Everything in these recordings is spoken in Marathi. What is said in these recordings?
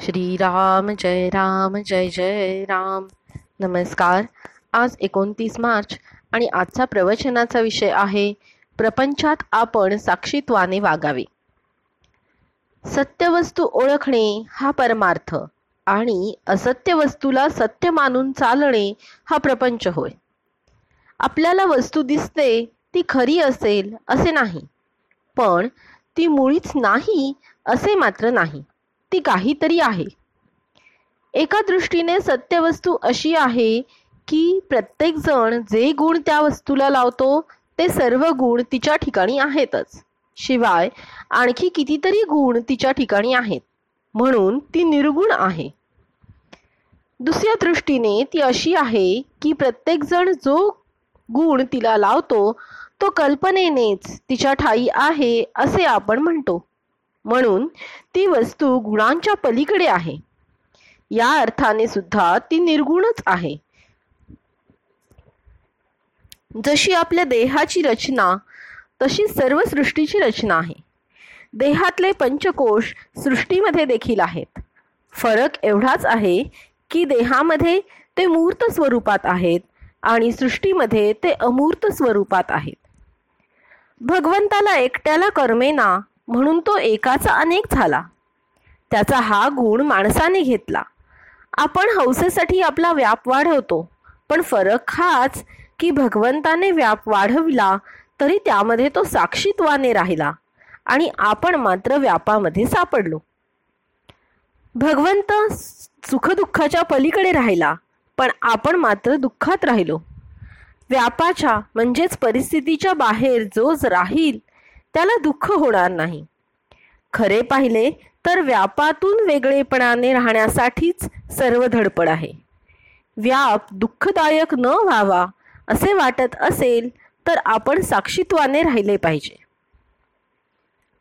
श्रीराम जय राम जय जय राम. नमस्कार. आज एकोणतीस मार्च आणि आजचा प्रवचनाचा विषय आहे प्रपंचात आपण साक्षीत्वाने वागावे. सत्य वस्तू ओळखणे हा परमार्थ आणि असत्य वस्तूला सत्य मानून चालणे हा प्रपंच होय. आपल्याला वस्तू दिसते ती खरी असेल असे नाही पण ती मुळीच नाही असे मात्र नाही. ती काहीतरी आहे. एका दृष्टीने सत्य वस्तू अशी आहे की प्रत्येकजण जे गुण त्या वस्तूला लावतो ते सर्व गुण तिच्या ठिकाणी आहेतच. शिवाय आणखी कितीतरी गुण तिच्या ठिकाणी आहेत. म्हणून ती निर्गुण आहे. दुसऱ्या दृष्टीने ती अशी आहे की प्रत्येकजण जो गुण तिला लावतो तो कल्पनेनेच तिच्या ठाई आहे असे आपण म्हणतो. म्हणून ती वस्तू गुणांच्या पलीकडे आहे. या अर्थाने सुद्धा ती निर्गुणच आहे. जशी आपल्या देहाची रचना तशी सर्व सृष्टीची रचना आहे. देहातले पंचकोश सृष्टीमध्ये देखील आहेत. फरक एवढाच आहे की देहामध्ये ते मूर्त स्वरूपात आहेत आणि सृष्टीमध्ये ते अमूर्त स्वरूपात आहेत. भगवंताला एकट्याला कर्मेना म्हणून तो एकाचा अनेक झाला. त्याचा हा गुण माणसाने घेतला. आपण हौसेसाठी आपला व्याप वाढवतो पण फरक हाच की भगवंताने व्याप वाढविला तरी त्यामध्ये तो साक्षीत्वाने राहिला आणि आपण मात्र व्यापामध्ये सापडलो. भगवंत सुखदुःखाच्या पलीकडे राहिला पण आपण मात्र दुःखात राहिलो. व्यापाच्या म्हणजेच परिस्थितीच्या बाहेर जो राहील त्याला दुःख होणार नाही. खरे पाहिले तर व्यापातून वेगळेपणाने राहण्यासाठीच सर्व धडपड आहे. व्याप दुःखदायक न व्हावा असे वाटत असेल तर आपण साक्षीत्वाने राहिले पाहिजे.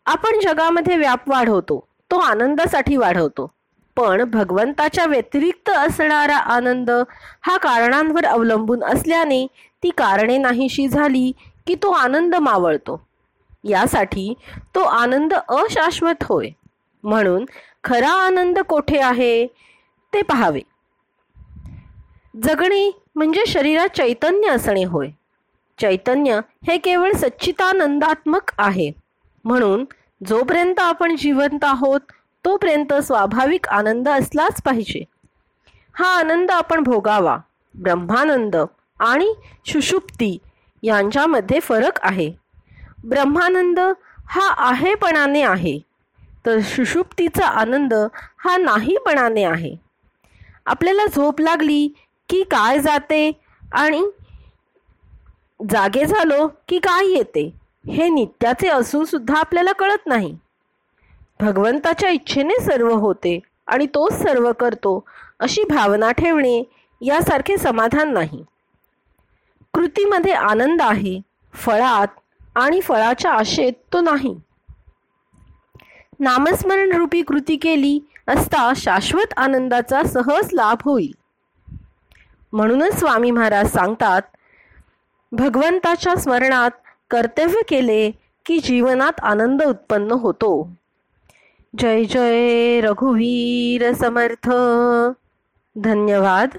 आपण जगामध्ये व्याप वाढवतो तो आनंदासाठी वाढवतो. पण भगवंताच्या व्यतिरिक्त असणारा आनंद हा कारणांवर अवलंबून असल्याने ती कारणे नाहीशी झाली की तो आनंद मावळतो. यासाठी तो आनंद अशाश्वत होय. म्हणून खरा आनंद कोठे आहे? ते पहावे. जगणे म्हणजे शरीरात चैतन्य असणे होय. चैतन्य हे केवळ सच्चितानंदात्मक आहे. म्हणून जोपर्यंत आपण जिवंत आहोत तोपर्यंत स्वाभाविक आनंद असलाच पाहिजे. हा आनंद आपण भोगावा. ब्रह्मानंद आणि सुषुप्ती यांच्यामध्ये फरक आहे. ब्रह्मानंद हा आहेपणाने आहे. तर सुषुप्तीचा आनंद हा नाहीपणाने आहे. आपल्याला झोप लागली की काय जाते आणि जागे झालो की काय येते हे नित्याचे असून सुद्धा आपल्याला कळत नाही. भगवंताच्या इच्छेने सर्व होते आणि तोच सर्व करतो अशी भावना ठेवणे यासारखे समाधान नाही. कृतीमध्ये आनंद आहे फळात आणि फळाच्या आशेत तो नाही. नामस्मरण रूपी कृती केली असता शाश्वत आनंदाचा सहज लाभ होईल. म्हणूनच स्वामी महाराज सांगतात भगवंताच्या स्मरणात कर्तव्य केले की जीवनात आनंद उत्पन्न होतो. जय जय रघुवीर समर्थ. धन्यवाद.